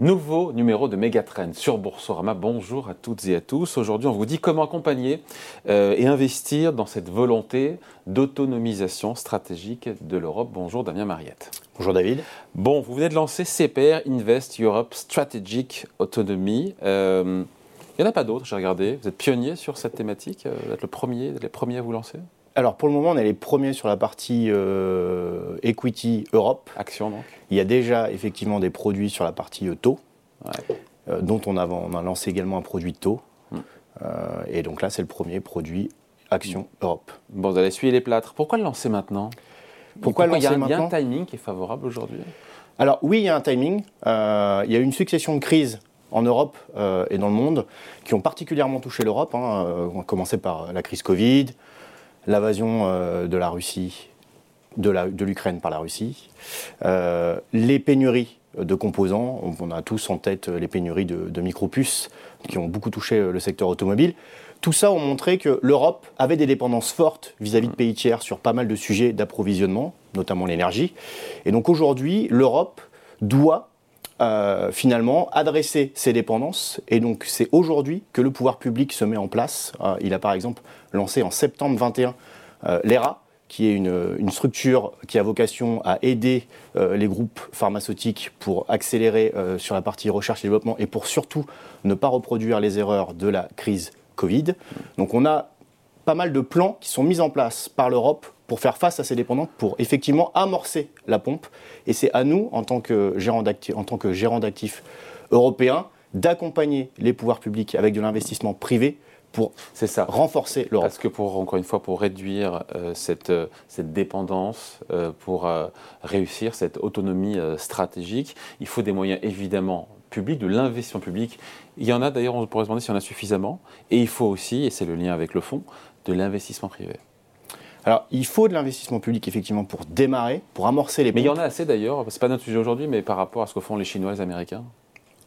Nouveau numéro de Megatrend sur Boursorama. Bonjour à toutes et à tous. Aujourd'hui, on vous dit comment accompagner euh, et investir dans cette volonté d'autonomisation stratégique de l'Europe. Bonjour Damien Mariette. Bonjour David. Bon, vous venez de lancer CPR Invest Europe Strategic Autonomy. Euh, il n'y en a pas d'autres, j'ai regardé. Vous êtes pionnier sur cette thématique. Euh, vous êtes le premier, les premiers à vous lancer? Alors pour le moment, on est les premiers sur la partie euh, equity Europe. Action donc. Il y a déjà effectivement des produits sur la partie euh, taux, euh, dont on a, on a, lancé également un produit taux. Hmm. et donc là, c'est le premier produit Action hmm. Europe. Bon, vous allez suivre les plâtres. Pourquoi le lancer maintenant? Pourquoi, le lancer maintenant Il y a un timing qui est favorable aujourd'hui? Alors oui, il y a un timing. il y a eu une succession de crises en Europe et dans le monde qui ont particulièrement touché l'Europe. Hein. on va commencer par la crise Covid, l'invasion euh, de la Russie, de l'Ukraine par la Russie, euh, les pénuries de composants, on a tous en tête les pénuries de, de micropuces qui ont beaucoup touché euh, le secteur automobile. Tout ça ont montré que l'Europe avait des dépendances fortes vis-à-vis de pays tiers sur pas mal de sujets d'approvisionnement, notamment l'énergie. Et donc aujourd'hui, l'Europe doit finalement adresser ses dépendances. Et donc c'est aujourd'hui que le pouvoir public se met en place. il a par exemple lancé en septembre 21 euh, l'ERA, qui est une, structure qui a vocation à aider euh, les groupes pharmaceutiques pour accélérer euh, sur la partie recherche et développement et pour surtout ne pas reproduire les erreurs de la crise Covid. Donc on a pas mal de plans qui sont mis en place par l'Europe pour faire face à ces dépendances, pour effectivement amorcer la pompe. Et c'est à nous, en tant que gérant d'actifs européens, d'accompagner les pouvoirs publics avec de l'investissement privé pour ça. renforcer l'Europe. Parce que pour encore une fois pour réduire euh, cette, euh, cette dépendance, euh, pour réussir cette autonomie stratégique, il faut des moyens évidemment publics, de l'investissement public. Il y en a d'ailleurs, on pourrait se demander s'il y en a suffisamment. Et il faut aussi, et c'est le lien avec le fonds, de l'investissement privé. Alors, il faut de l'investissement public, effectivement, pour démarrer, pour amorcer les Mais il y en a assez d'ailleurs, c'est pas notre sujet aujourd'hui, mais par rapport à ce que font les Chinois et les Américains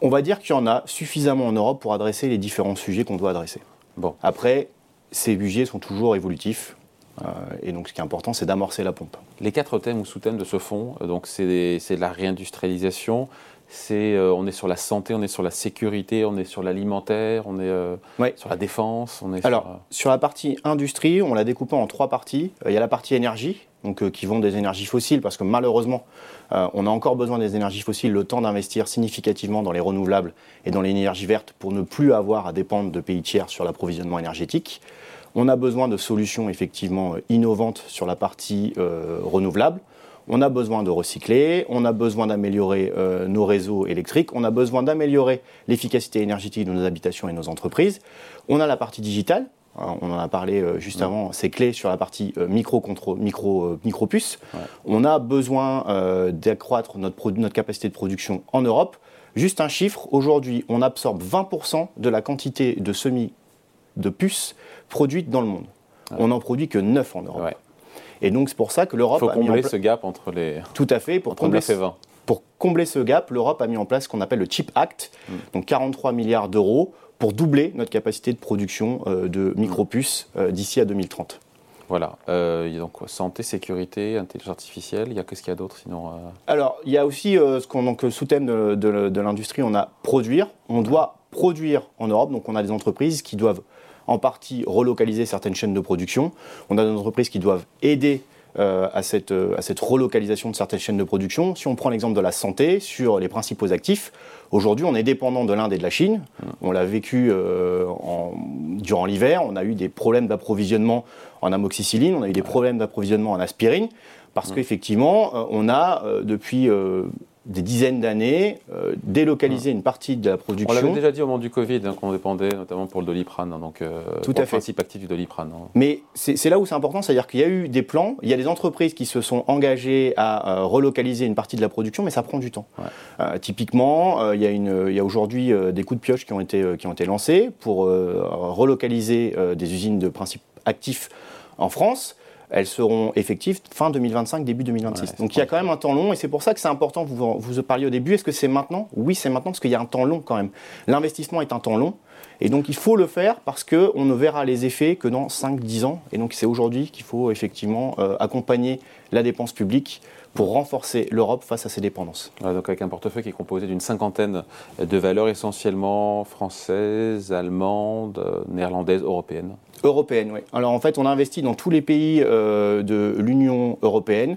On va dire qu'il y en a suffisamment en Europe pour adresser les différents sujets qu'on doit adresser. Bon. Après, ces budgets sont toujours évolutifs. Euh, et donc, ce qui est important, c'est d'amorcer la pompe. Les quatre thèmes ou sous-thèmes de ce fonds, euh, donc c'est la réindustrialisation, c'est euh, on est sur la santé, on est sur la sécurité, on est sur l'alimentaire, on est sur la défense. On est Alors, sur, la partie industrie, on l'a découpé en trois parties. Il y a la partie énergie, donc qui vont des énergies fossiles, parce que malheureusement, on a encore besoin des énergies fossiles, le temps d'investir significativement dans les renouvelables et dans l'énergie verte pour ne plus avoir à dépendre de pays tiers sur l'approvisionnement énergétique. On a besoin de solutions effectivement innovantes sur la partie euh, renouvelable. On a besoin de recycler, on a besoin d'améliorer euh, nos réseaux électriques, on a besoin d'améliorer l'efficacité énergétique de nos habitations et nos entreprises. On a la partie digitale, hein, on en a parlé euh, juste avant, c'est clé sur la partie micro, micro, micro puce. On a besoin d'accroître notre, notre capacité de production en Europe. Juste un chiffre, aujourd'hui, on absorbe 20% de la quantité de semis de puces produites dans le monde. On n'en produit que 9 en Europe. Et donc c'est pour ça que l'Europe a combler ce gap entre les. Tout à fait. Pour combler, pour combler ce gap, l'Europe a mis en place ce qu'on appelle le Chip Act, mm. donc 43 milliards d'euros pour doubler notre capacité de production euh, de micropuces euh, d'ici à 2030. Voilà. Euh, il y a donc santé, sécurité, intelligence artificielle. Il y a qu'est-ce qu'il y a d'autre sinon Alors il y a aussi ce qu'on donc sous-thème de, de l'industrie. On a produire. On doit produire en Europe. Donc on a des entreprises qui doivent en partie relocaliser certaines chaînes de production. On a des entreprises qui doivent aider euh, à, cette, euh, à, cette, relocalisation de certaines chaînes de production. Si on prend l'exemple de la santé, sur les principaux actifs, aujourd'hui on est dépendant de l'Inde et de la Chine. On l'a vécu euh, en, durant l'hiver, on a eu des problèmes d'approvisionnement en amoxicilline, on a eu des problèmes d'approvisionnement en aspirine, parce qu'effectivement on a depuis des dizaines d'années, euh, délocaliser une partie de la production. On l'avait déjà dit au moment du Covid, hein, qu'on dépendait notamment pour le doliprane, hein, donc euh, Tout à le principe actif du doliprane. Hein. Mais c'est là où c'est important, c'est-à-dire qu'il y a eu des plans, il y a des entreprises qui se sont engagées à euh, relocaliser une partie de la production, mais ça prend du temps. typiquement, il y a, a aujourd'hui des coups de pioche qui ont été, qui ont été lancés pour relocaliser des usines de principe actif en France elles seront effectives fin 2025, début 2026. Donc il y a quand même un temps long et c'est pour ça que c'est important, vous, vous parliez au début, est-ce que c'est maintenant? Oui, c'est maintenant parce qu'il y a un temps long quand même. L'investissement est un temps long. Et donc il faut le faire parce qu'on ne verra les effets que dans 5-10 ans. Et donc c'est aujourd'hui qu'il faut effectivement euh, accompagner la dépense publique pour renforcer l'Europe face à ses dépendances. donc avec un portefeuille qui est composé d'une cinquantaine de valeurs essentiellement françaises, allemandes, néerlandaises, européennes. Européennes, oui. Alors en fait, on a investi dans tous les pays euh, de l'Union européenne,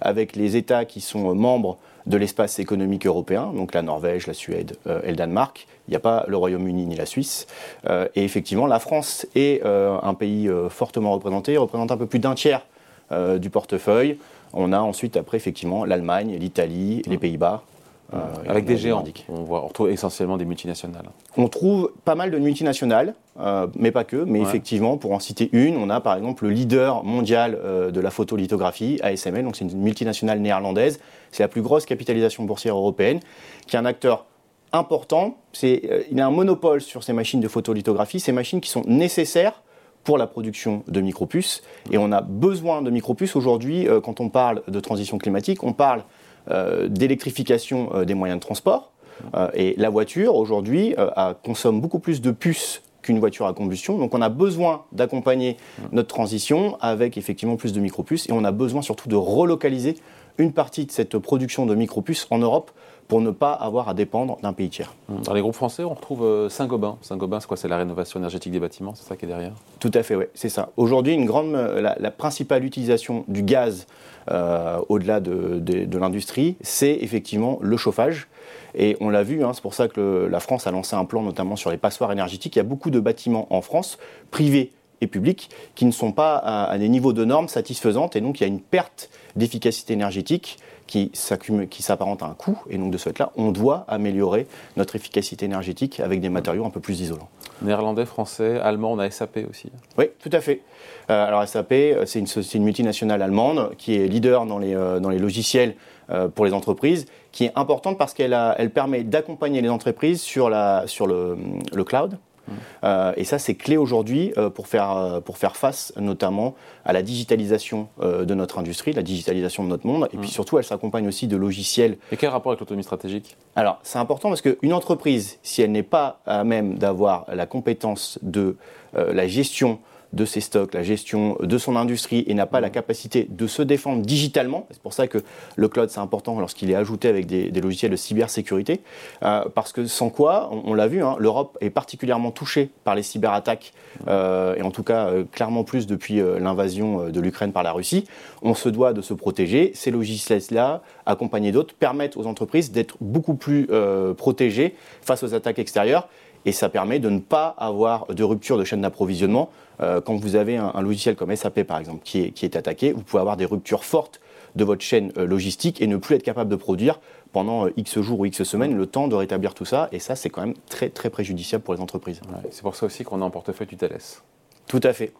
avec les États qui sont membres de l'espace économique européen, donc la Norvège, la Suède euh, et le Danemark. Il n'y a pas le Royaume-Uni ni la Suisse. Euh, et effectivement, la France est un pays fortement représenté, représente un peu plus d'un tiers du portefeuille. On a ensuite, après, effectivement, l'Allemagne, l'Italie, les Pays-Bas. Euh, Avec des géants. On, voit, on retrouve essentiellement des multinationales. On trouve pas mal de multinationales, euh, mais pas que. Mais effectivement, pour en citer une, on a par exemple le leader mondial euh, de la photolithographie, ASML. Donc c'est une multinationale néerlandaise. C'est la plus grosse capitalisation boursière européenne, qui est un acteur important. il a un monopole sur ces machines de photolithographie, ces machines qui sont nécessaires pour la production de micropuces. Et on a besoin de micropuces aujourd'hui, quand on parle de transition climatique, on parle d'électrification euh, des moyens de transport. et la voiture, aujourd'hui, consomme beaucoup plus de puces qu'une voiture à combustion. Donc on a besoin d'accompagner notre transition avec effectivement plus de micropuces et on a besoin surtout de relocaliser une partie de cette production de micropuces en Europe pour ne pas avoir à dépendre d'un pays tiers. Dans les groupes français, on retrouve euh, Saint-Gobain. Saint-Gobain, c'est quoi? C'est la rénovation énergétique des bâtiments, c'est ça qui est derrière? Tout à fait, oui, c'est ça. Aujourd'hui, une grande, euh, la, principale utilisation du gaz euh, au-delà de, l'industrie, c'est effectivement le chauffage. Et on l'a vu, hein, c'est pour ça que la France a lancé un plan notamment sur les passoires énergétiques. Il y a beaucoup de bâtiments en France, privés et publics, qui ne sont pas à, à des niveaux de normes satisfaisantes. Et donc il y a une perte d'efficacité énergétique qui s'apparente à un coût. Et donc de ce fait-là, on doit améliorer notre efficacité énergétique avec des matériaux un peu plus isolants. Néerlandais, français, allemand, on a SAP aussi. Oui, tout à fait. Euh, alors SAP, euh, c'est une, une, multinationale allemande qui est leader dans les, euh, dans les logiciels pour les entreprises, qui est importante parce qu'elle elle permet d'accompagner les entreprises sur, la, sur le, le cloud, euh, et ça, c'est clé aujourd'hui euh, pour, faire, euh, pour faire face notamment à la digitalisation de notre industrie, la digitalisation de notre monde. Et puis mm. surtout, elle s'accompagne aussi de logiciels. Et quel rapport avec l'autonomie stratégique? Alors, c'est important parce qu'une entreprise, si elle n'est pas à même d'avoir la compétence de la gestion de ses stocks, la gestion de son industrie et n'a pas la capacité de se défendre digitalement. C'est pour ça que le cloud, c'est important lorsqu'il est ajouté avec des, logiciels de cybersécurité. Euh, parce que sans quoi, on, l'a vu, hein, l'Europe est particulièrement touchée par les cyberattaques, euh, et en tout cas euh, clairement plus depuis l'invasion de l'Ukraine par la Russie. On se doit de se protéger. Ces logiciels-là, accompagnés d'autres, permettent aux entreprises d'être beaucoup plus protégées face aux attaques extérieures et ça permet de ne pas avoir de rupture de chaîne d'approvisionnement. Euh, quand vous avez un, logiciel comme SAP par exemple qui est, qui est, attaqué, vous pouvez avoir des ruptures fortes de votre chaîne euh, logistique et ne plus être capable de produire pendant euh, X jours ou X semaines le temps de rétablir tout ça. Et ça, c'est quand même très très préjudiciable pour les entreprises. c'est pour ça aussi qu'on a en portefeuille du. Tout à fait.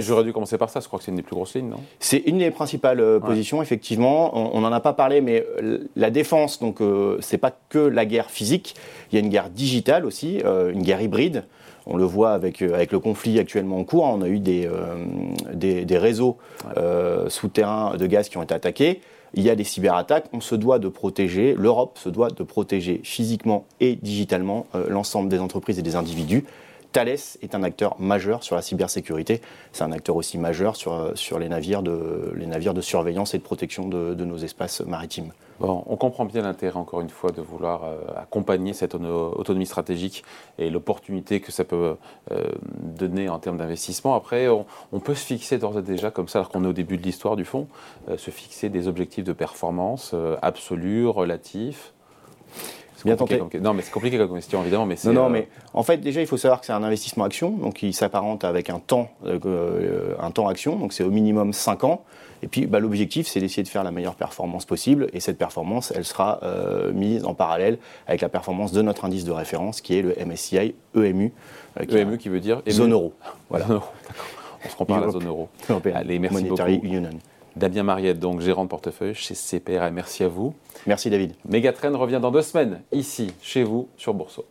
J'aurais dû commencer par ça, je crois que c'est une des plus grosses lignes, non? C'est une des principales euh, positions, effectivement. On n'en a pas parlé, mais euh, la défense, donc, euh, c'est pas que la guerre physique, il y a une guerre digitale aussi, une guerre hybride. On le voit avec, avec le conflit actuellement en cours. On a eu des, des, réseaux souterrains de gaz qui ont été attaqués. Il y a des cyberattaques. On se doit de protéger, l'Europe se doit de protéger physiquement et digitalement l'ensemble des entreprises et des individus. Thales est un acteur majeur sur la cybersécurité. C'est un acteur aussi majeur sur, sur les, navires de, les navires de surveillance et de protection de, nos espaces maritimes. Bon, on comprend bien l'intérêt, encore une fois, de vouloir euh, accompagner cette autonomie stratégique et l'opportunité que ça peut euh, donner en termes d'investissement. Après, on, peut se fixer d'ores et déjà, comme ça, alors qu'on est au début de l'histoire du fonds, euh, se fixer des objectifs de performance absolus, relatifs. Bien tenté. Non, mais c'est compliqué comme question, évidemment. Mais non, non, euh, mais en fait, déjà, il faut savoir que c'est un investissement action, donc il s'apparente avec un temps, euh, un temps action, donc c'est au minimum 5 ans. Et puis, bah, l'objectif, c'est d'essayer de faire la meilleure performance possible. Et cette performance, elle sera euh, mise en parallèle avec la performance de notre indice de référence, qui est le MSCI EMU. Qui EMU qui veut dire Zone euro. Voilà. On se compare à la zone euro. Allez, merci Monetary beaucoup. Union. Damien Mariette, donc gérant de portefeuille chez CPRA. Merci à vous. Merci David. Megatrend revient dans deux semaines, ici, chez vous, sur Bourseau.